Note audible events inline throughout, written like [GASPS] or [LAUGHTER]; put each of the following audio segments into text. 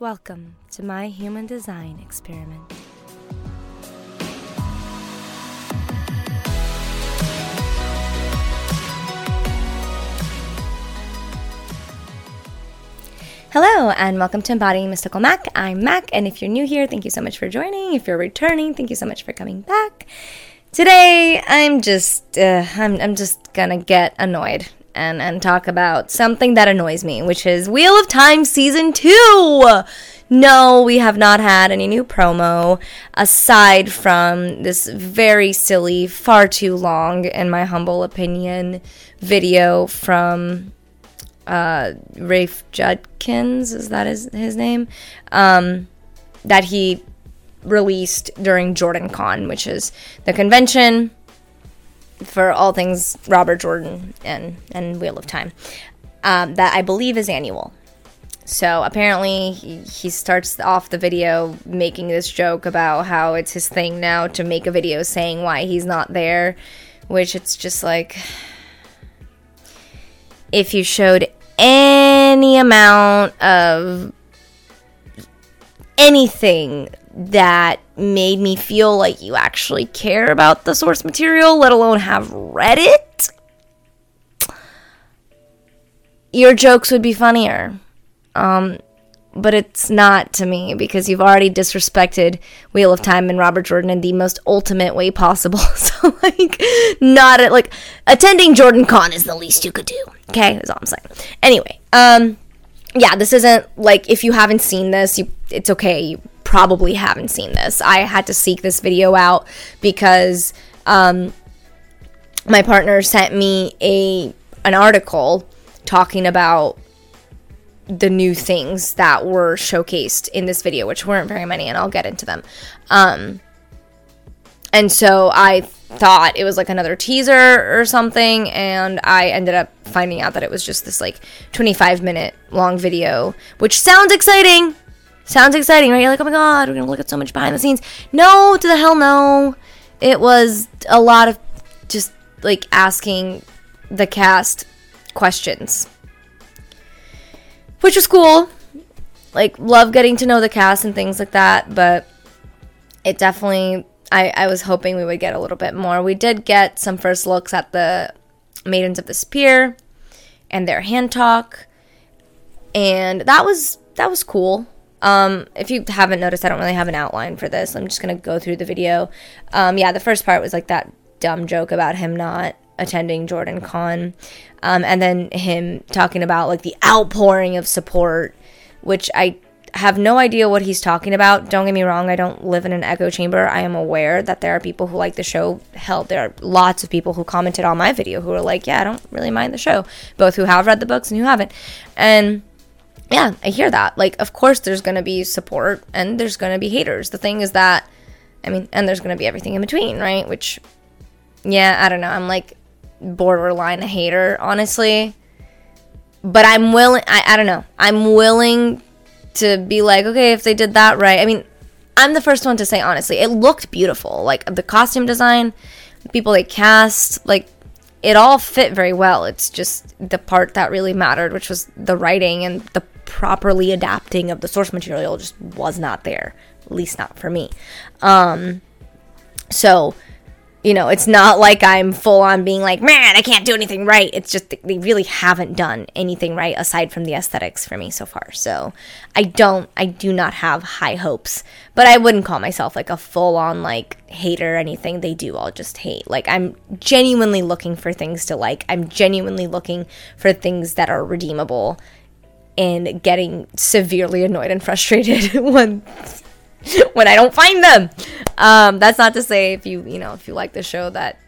Welcome to my human design experiment. Hello, and welcome to Embodying Mystical Mac. I'm Mac, and if you're new here, thank you so much for joining. If you're returning, thank you so much for coming back. Today, I'm just, uh, I'm, I'm just gonna get annoyed and and talk about something that annoys me, which is Wheel of Time season two. No, we have not had any new promo aside from this very silly, far too long, in my humble opinion, video from uh, Rafe Judkins. Is that his, his name? Um, that he released during JordanCon, which is the convention for all things Robert Jordan and, and Wheel of Time. Um, that I believe is annual. So apparently, he, he starts off the video making this joke about how it's his thing now to make a video saying why he's not there, which it's just like. If you showed any amount of anything that made me feel like you actually care about the source material, let alone have read it, your jokes would be funnier. Um, but it's not to me because you've already disrespected Wheel of Time and Robert Jordan in the most ultimate way possible. [LAUGHS] so like not a, like attending JordanCon is the least you could do. Okay, that's all I'm saying. Anyway, um yeah, this isn't like if you haven't seen this, you it's okay. You probably haven't seen this. I had to seek this video out because um my partner sent me a an article talking about the new things that were showcased in this video, which weren't very many, and I'll get into them. Um, and so I thought it was like another teaser or something, and I ended up finding out that it was just this like 25 minute long video, which sounds exciting. Sounds exciting, right? You're like, oh my god, we're gonna look at so much behind the scenes. No, to the hell no. It was a lot of just like asking the cast questions which was cool. Like, love getting to know the cast and things like that, but it definitely, I, I was hoping we would get a little bit more. We did get some first looks at the Maidens of the Spear and their hand talk, and that was that was cool. Um, if you haven't noticed, I don't really have an outline for this. I'm just gonna go through the video. Um, yeah, the first part was like that dumb joke about him not attending JordanCon. Um, and then him talking about like the outpouring of support, which I have no idea what he's talking about. Don't get me wrong, I don't live in an echo chamber. I am aware that there are people who like the show. Hell, there are lots of people who commented on my video who are like, yeah, I don't really mind the show, both who have read the books and who haven't. And yeah, I hear that. Like, of course, there's going to be support and there's going to be haters. The thing is that, I mean, and there's going to be everything in between, right? Which, yeah, I don't know. I'm like, borderline a hater, honestly. But I'm willing, I, I don't know. I'm willing to be like, okay, if they did that right. I mean, I'm the first one to say, honestly, it looked beautiful. Like the costume design, people they cast, like it all fit very well. It's just the part that really mattered, which was the writing and the properly adapting of the source material just was not there. At least not for me. Um, so you know, it's not like I'm full on being like, man, I can't do anything right. It's just they really haven't done anything right aside from the aesthetics for me so far. So I don't, I do not have high hopes, but I wouldn't call myself like a full on like hater or anything. They do all just hate. Like I'm genuinely looking for things to like. I'm genuinely looking for things that are redeemable and getting severely annoyed and frustrated [LAUGHS] when when I don't find them. Um, that's not to say if you you know if you like the show that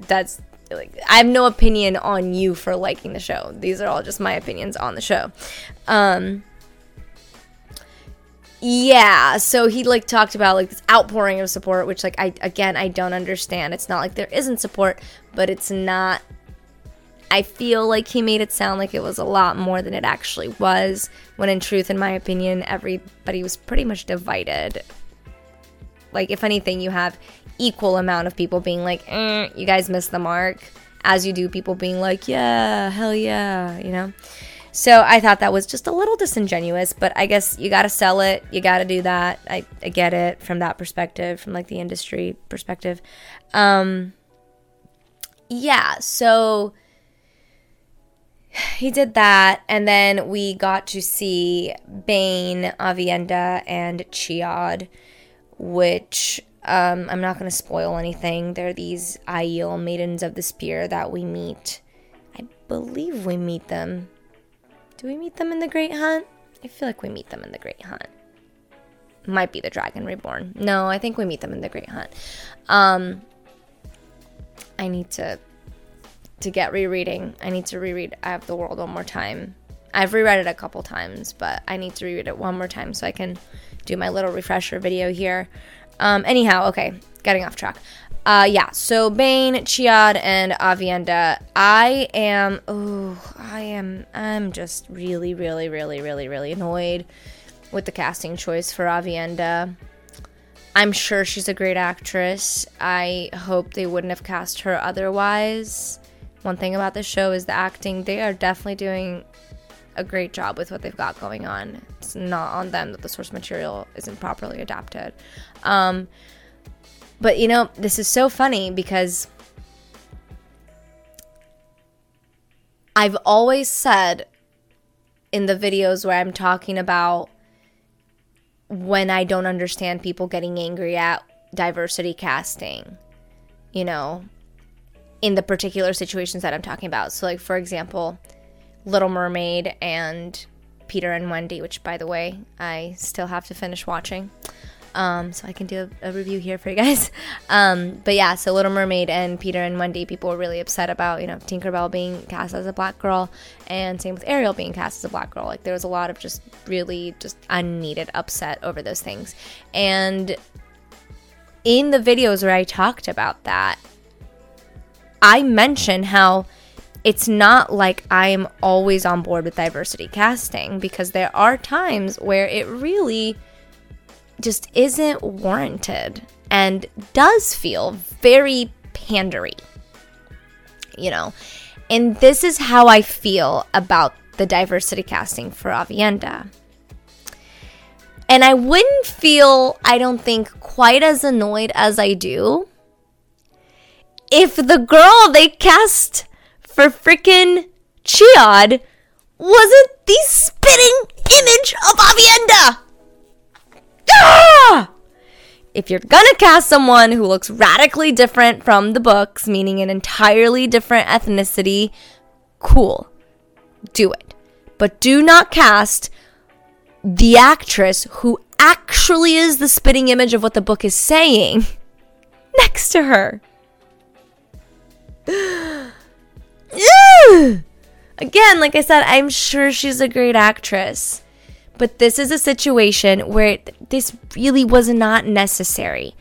that's like I have no opinion on you for liking the show. These are all just my opinions on the show. Um, yeah, so he like talked about like this outpouring of support, which like I again I don't understand. It's not like there isn't support, but it's not I feel like he made it sound like it was a lot more than it actually was, when in truth, in my opinion, everybody was pretty much divided. Like, if anything, you have equal amount of people being like, eh, you guys missed the mark, as you do people being like, yeah, hell yeah, you know? So I thought that was just a little disingenuous, but I guess you got to sell it. You got to do that. I, I get it from that perspective, from like the industry perspective. Um, yeah, so he did that, and then we got to see Bain, Aviendha, and Chiad, which um, I'm not going to spoil anything. They're these Aiel maidens of the spear that we meet. I believe we meet them do we meet them in the Great Hunt? I feel like we meet them in the Great Hunt. Might be the Dragon Reborn. No, I think we meet them in the Great Hunt. Um, I need to to get rereading. I need to reread Eye of the World one more time. I've reread it a couple times, but I need to reread it one more time so I can do my little refresher video here. Um, anyhow, okay, getting off track. Uh, yeah, so Bain, Chiad, and Aviendha. I am, oh, I am, I'm just really, really, really, really, really annoyed with the casting choice for Aviendha. I'm sure she's a great actress. I hope they wouldn't have cast her otherwise. One thing about this show is the acting. They are definitely doing a great job with what they've got going on. It's not on them that the source material isn't properly adapted. Um, but you know, this is so funny because I've always said in the videos where I'm talking about when I don't understand people getting angry at diversity casting, you know, in the particular situations that I'm talking about. So, like, for example, Little Mermaid and Peter and Wendy, which, by the way, I still have to finish watching um, so I can do a, a, review here for you guys. [LAUGHS] Um, but yeah, so Little Mermaid and Peter and Wendy, people were really upset about you know Tinkerbell being cast as a black girl, and same with Ariel being cast as a black girl. Like there was a lot of just really just unneeded upset over those things, and in the videos where I talked about that, I mention how it's not like I'm always on board with diversity casting because there are times where it really just isn't warranted and does feel very pandery. You know, and this is how I feel about the diversity casting for Aviendha. And I wouldn't feel, I don't think, quite as annoyed as I do if the girl they cast for freaking Chiad wasn't the spitting image of Aviendha. Ah! If you're gonna cast someone who looks radically different from the books, meaning an entirely different ethnicity, cool. Do it. But do not cast the actress who actually is the spitting image of what the book is saying [LAUGHS] next to her. [GASPS] Again, like I said, I'm sure she's a great actress. But this is a situation where this really was not necessary.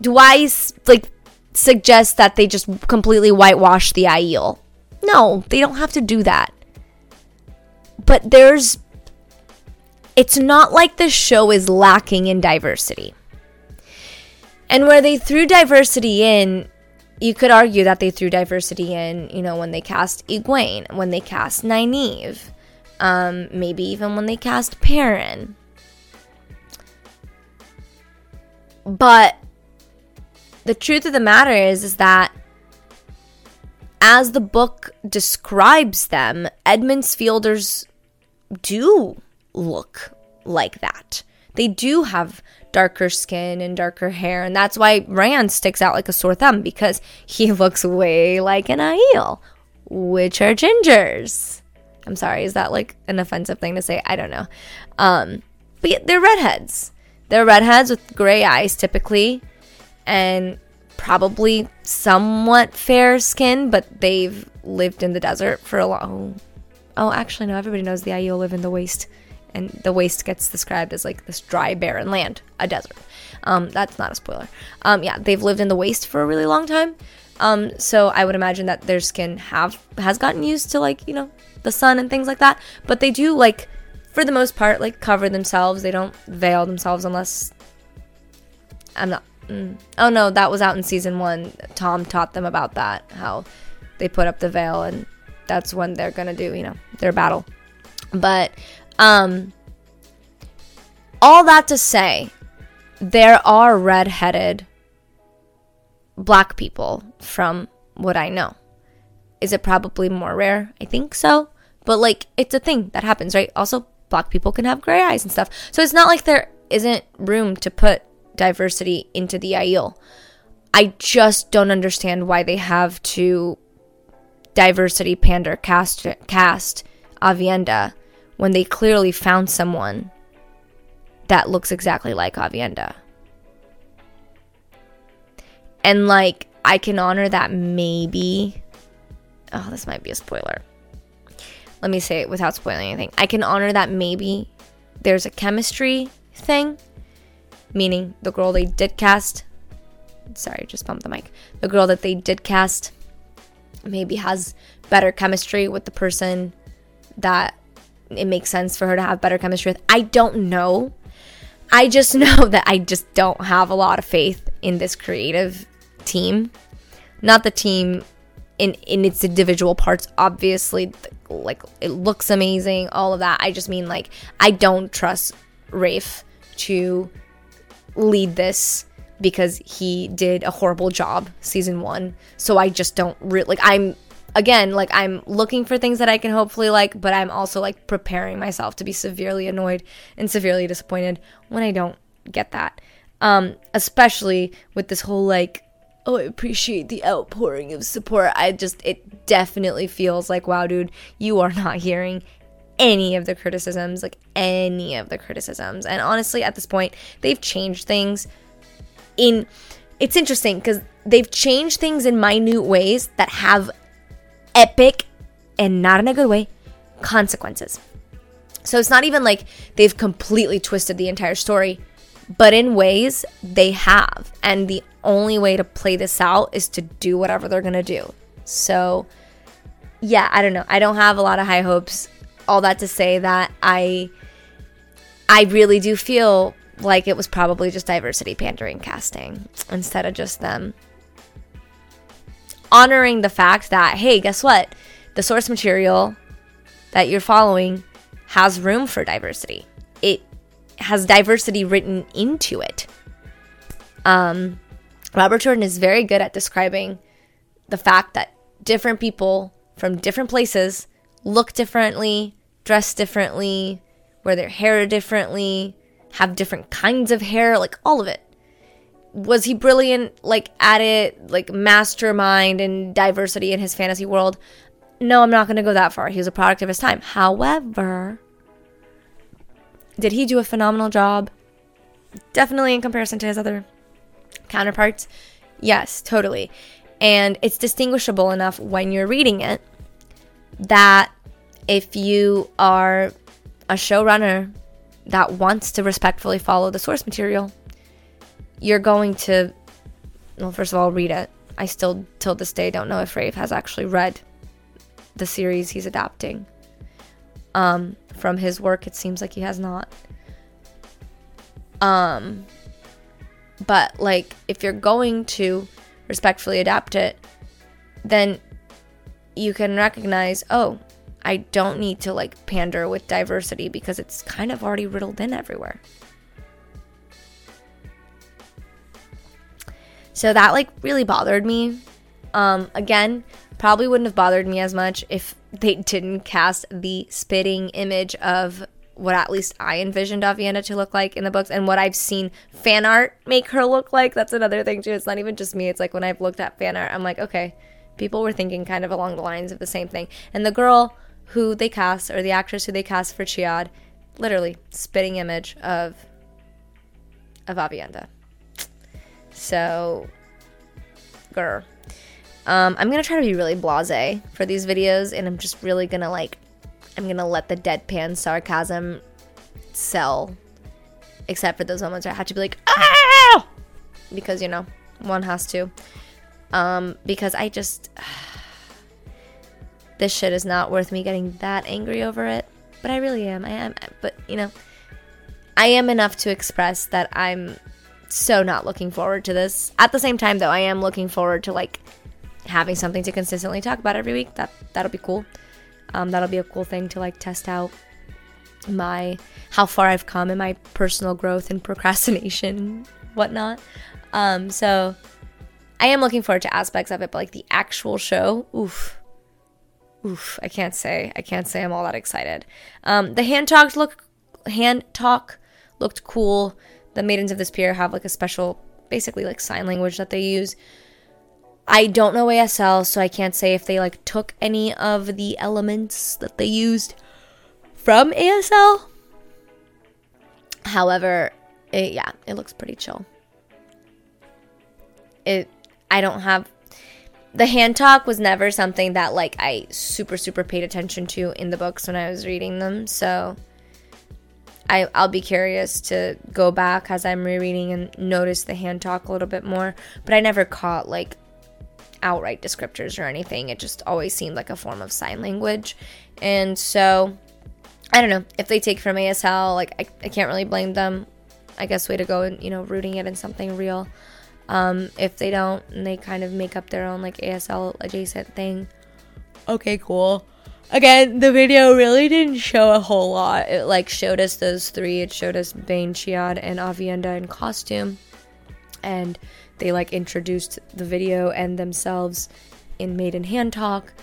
Do I like suggest that they just completely whitewash the Aiel? No, they don't have to do that. But there's it's not like the show is lacking in diversity. And where they threw diversity in, you could argue that they threw diversity in, you know, when they cast Egwene, when they cast Nynaeve, um, maybe even when they cast Perrin. But the truth of the matter is, is that as the book describes them, Emond's fielders do look like that. They do have darker skin and darker hair, and that's why Rand sticks out like a sore thumb because he [LAUGHS] looks way like an Aiel, which are gingers. I'm sorry, is that like an offensive thing to say? I don't know. Um, but they're redheads. They're redheads with gray eyes typically, and probably somewhat fair skin, but they've lived in the desert for a long. Oh, actually, no. Everybody knows the Aiel live in the waste, and the waste gets described as like this dry, barren land, a desert. Um, that's not a spoiler. Um, yeah, they've lived in the waste for a really long time. Um, so I would imagine that their skin have has gotten used to like you know the sun and things like that. But they do like, for the most part, like cover themselves. They don't veil themselves unless I'm not. Mm. Oh no, that was out in season one. Tom taught them about that. How they put up the veil and that's when they're gonna do, you know, their battle. But um all that to say, there are redheaded black people from what I know. Is it probably more rare? I think so. But like it's a thing that happens, right? Also, black people can have gray eyes and stuff. So it's not like there isn't room to put diversity into the Aiel. I just don't understand why they have to diversity pander cast cast Aviendha when they clearly found someone that looks exactly like Aviendha. And like I can honor that maybe oh this might be a spoiler. Let me say it without spoiling anything. I can honor that maybe there's a chemistry thing, meaning the girl they did cast sorry, just bumped the mic. The girl that they did cast maybe has better chemistry with the person that it makes sense for her to have better chemistry with. I don't know. I just [LAUGHS] know that I just don't have a lot of faith in this creative team. Not the team in in its individual parts obviously like it looks amazing all of that i just mean like i don't trust rafe to lead this because he did a horrible job season one. So I just don't really like. I'm again like I'm looking for things that I can hopefully like, but I'm also like preparing myself to be severely annoyed and severely disappointed when I don't get that. Um, especially with this whole like oh, I appreciate the outpouring of support. I just, it definitely feels like, wow, dude, you are not hearing any of the criticisms, like any of the criticisms. And honestly, at this point, they've changed things in it's interesting because they've changed things in minute ways that have epic and not in a good way consequences. So it's not even like they've completely twisted the entire story, but in ways they have. And the only way to play this out is to do whatever they're going to do. So yeah, I don't know. I don't have a lot of high hopes. All that to say that I I really do feel like it was probably just diversity pandering casting instead of just them honoring the fact that, hey, guess what? The source material that you're following has room for diversity. It has diversity written into it. Um, Robert Jordan is very good at describing the fact that different people from different places look differently, dress differently, wear their hair differently, have different kinds of hair, like all of it. Was he brilliant, like at it, like mastermind and diversity in his fantasy world? No, I'm not going to go that far. He was a product of his time. However, did he do a phenomenal job? Definitely in comparison to his other counterparts. Yes, totally. And it's distinguishable enough when you're reading it that if you are a showrunner that wants to respectfully follow the source material, you're going to, well, first of all, read it. I still, till this day, don't know if Rafe has actually read the series he's adapting. Um, from his work, it seems like he has not. Um, but like, if you're going to respectfully adapt it, then you can recognize, oh, I don't need to like pander with diversity because it's kind of already riddled in everywhere. So that like really bothered me. Um, again, probably wouldn't have bothered me as much if they didn't cast the spitting image of what at least I envisioned Aviendha to look like in the books and what I've seen fan art make her look like. That's another thing too. It's not even just me. It's like when I've looked at fan art, I'm like, okay, people were thinking kind of along the lines of the same thing. And the girl who they cast or the actress who they cast for Chiad, literally spitting image of of Aviendha. So, grr. Um, I'm gonna try to be really blasé for these videos, and I'm just really gonna like, I'm gonna let the deadpan sarcasm sell, except for those moments where I have to be like, ah, because you know, one has to. Um, because I just [SIGHS] this shit is not worth me getting that angry over it. But I really am. I am. But, you know, I am enough to express that I'm so not looking forward to this. At the same time, though, I am looking forward to, like, having something to consistently talk about every week. That that'll be cool. Um, that'll be a cool thing to like test out my how far I've come in my personal growth and [LAUGHS] procrastination, whatnot. Um, so I am looking forward to aspects of it, but like the actual show, oof, oof, I can't say, I can't say I'm all that excited. Um, the hand talks look, hand talk looked cool. The maidens of the Spear have like a special, basically like sign language that they use. I don't know ASL, so I can't say if they like took any of the elements that they used from ASL. However, it, yeah, it looks pretty chill. It I don't have the hand talk was never something that like I super super paid attention to in the books when I was reading them. So I I'll be curious to go back as I'm rereading and notice the hand talk a little bit more, but I never caught like outright descriptors or anything. It just always seemed like a form of sign language. And so I don't know if they take from ASL, like I, I can't really blame them. I guess way to go and you know rooting it in something real. Um, if they don't and they kind of make up their own like ASL adjacent thing, okay, cool. Again, the video really didn't show a whole lot. It like showed us those three. It showed us Bain, Chiad, and Aviendha in costume, and they like introduced the video and themselves in Maiden Hand Talk,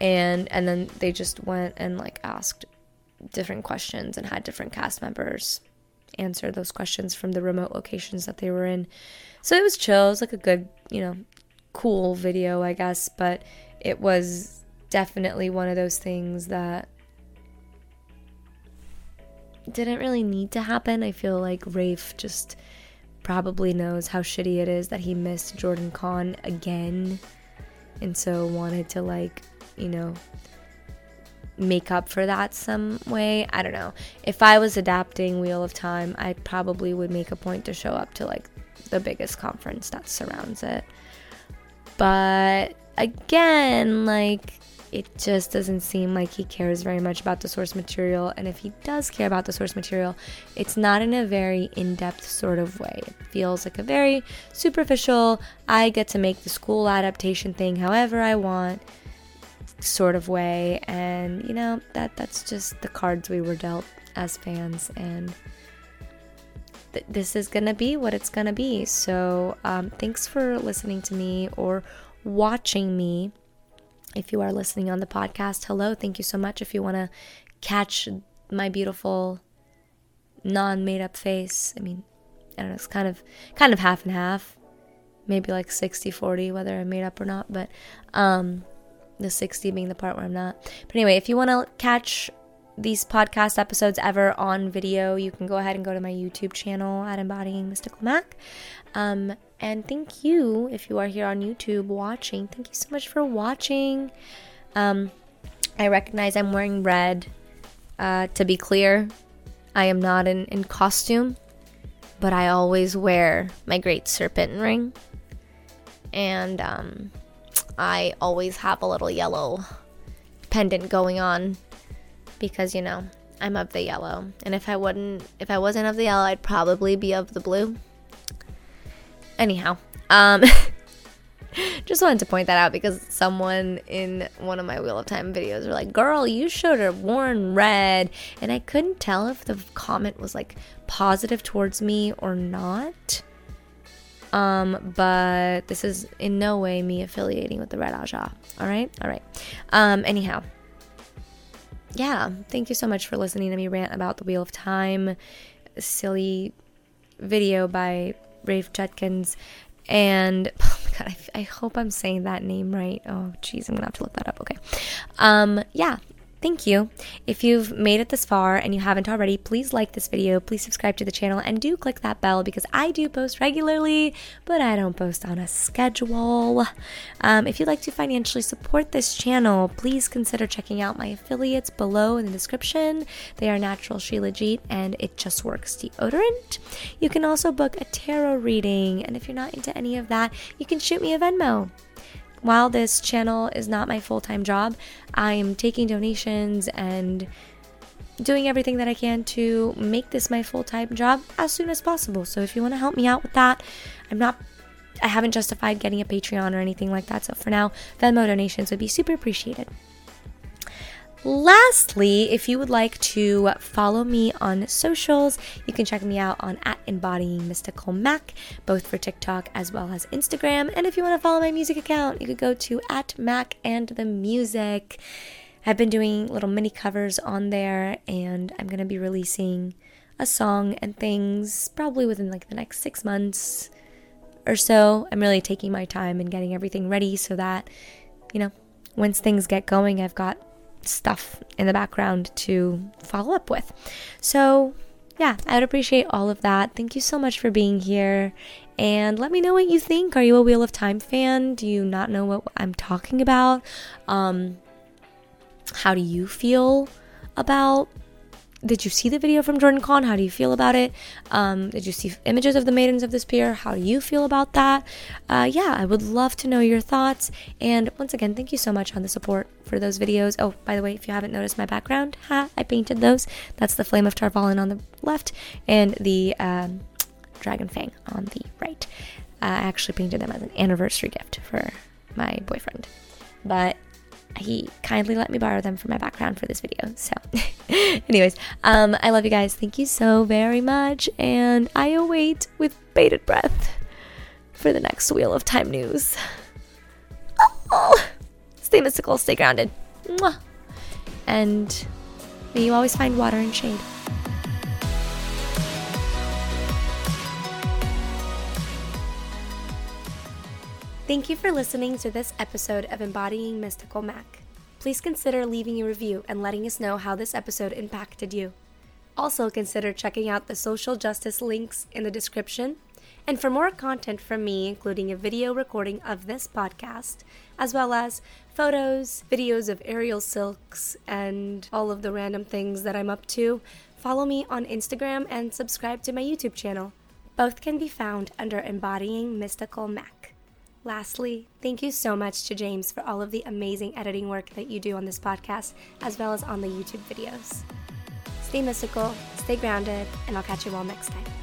and and then they just went and like asked different questions and had different cast members answer those questions from the remote locations that they were in. So it was chill. It was like a good, you know, cool video, I guess, but it was definitely one of those things that didn't really need to happen. I feel like Rafe just probably knows how shitty it is that he missed JordanCon again and so wanted to like, you know, make up for that some way. I don't know. If I was adapting Wheel of Time, I probably would make a point to show up to like the biggest conference that surrounds it. But again, like it just doesn't seem like he cares very much about the source material. And if he does care about the source material, it's not in a very in depth sort of way. It feels like a very superficial, I get to make the school adaptation thing however I want sort of way and you know that that's just the cards we were dealt as fans and th- this is gonna be what it's gonna be so um, thanks for listening to me or watching me if you are listening on the podcast hello thank you so much if you want to catch my beautiful non-made up face i mean i don't know it's kind of kind of half and half maybe like 60 40 whether i'm made up or not but um the 60 being the part where I'm not. But anyway, if you want to catch these podcast episodes ever on video, you can go ahead and go to my YouTube channel at Embodying Mystical Mac. Um, and thank you if you are here on YouTube watching. Thank you so much for watching. Um, I recognize I'm wearing red. Uh, to be clear, I am not in, in costume, but I always wear my great serpent ring. And um, I always have a little yellow pendant going on because, you know, I'm of the yellow. And if I wouldn't if I wasn't of the yellow, I'd probably be of the blue. Anyhow, um [LAUGHS] just wanted to point that out because someone in one of my Wheel of Time videos were like, Girl, you should have worn red. And I couldn't tell if the comment was like positive towards me or not. Um, but this is in no way me affiliating with the Red Ajah. All right, all right. Um, anyhow, yeah. Thank you so much for listening to me rant about the Wheel of Time, silly video by Rafe Judkins, and [LAUGHS] oh my god, I, I hope I'm saying that name right. Oh, jeez, I'm gonna have to look that up. Okay. Um, yeah. Thank you. If you've made it this far and you haven't already, please like this video, please subscribe to the channel, and do click that bell because I do post regularly, but I don't post on a schedule. Um, if you'd like to financially support this channel, please consider checking out my affiliates below in the description. They are Natural Shilajit and It Just Works Deodorant. You can also book a tarot reading, and if you're not into any of that, you can shoot me a Venmo while this channel is not my full time job, I am taking donations and doing everything that I can to make this my full time job as soon as possible. So if you want to help me out with that, I'm not I haven't justified getting a Patreon or anything like that. So for now, Venmo donations would be super appreciated. Lastly, if you would like to follow me on socials, you can check me out on at embodying mystical mac, both for TikTok as well as Instagram. And if you want to follow my music account, you could go to at mac and the music. I've been doing little mini covers on there, and I'm gonna be releasing a song and things probably within like the next six months or so. I'm really taking my time and getting everything ready so that, you know, once things get going, I've got stuff in the background to follow up with. So, yeah, I would appreciate all of that. Thank you so much for being here. And let me know what you think. Are you a Wheel of Time fan? Do you not know what I'm talking about? Um, how do you feel about did you see the video from JordanCon? How do you feel about it? Um, did you see images of the Maidens of the Spear? How do you feel about that? Uh, yeah, I would love to know your thoughts. And once again, thank you so much on the support for those videos. Oh, by the way, if you haven't noticed my background, ha, I painted those. That's the Flame of Tar Valon on the left and the um, Dragon Fang on the right. I actually painted them as an anniversary gift for my boyfriend. But he kindly let me borrow them for my background for this video. So, [LAUGHS] anyways, um, I love you guys. Thank you so very much. And I await with bated breath for the next Wheel of Time news. Oh, stay mystical, stay grounded. Mwah. And may you always find water and shade. Thank you for listening to this episode of Embodying Mystical Mac. Please consider leaving a review and letting us know how this episode impacted you. Also, consider checking out the social justice links in the description. And for more content from me, including a video recording of this podcast, as well as photos, videos of aerial silks, and all of the random things that I'm up to, follow me on Instagram and subscribe to my YouTube channel. Both can be found under Embodying Mystical Mac. Lastly, thank you so much to James for all of the amazing editing work that you do on this podcast, as well as on the YouTube videos. Stay mystical, stay grounded, and I'll catch you all next time.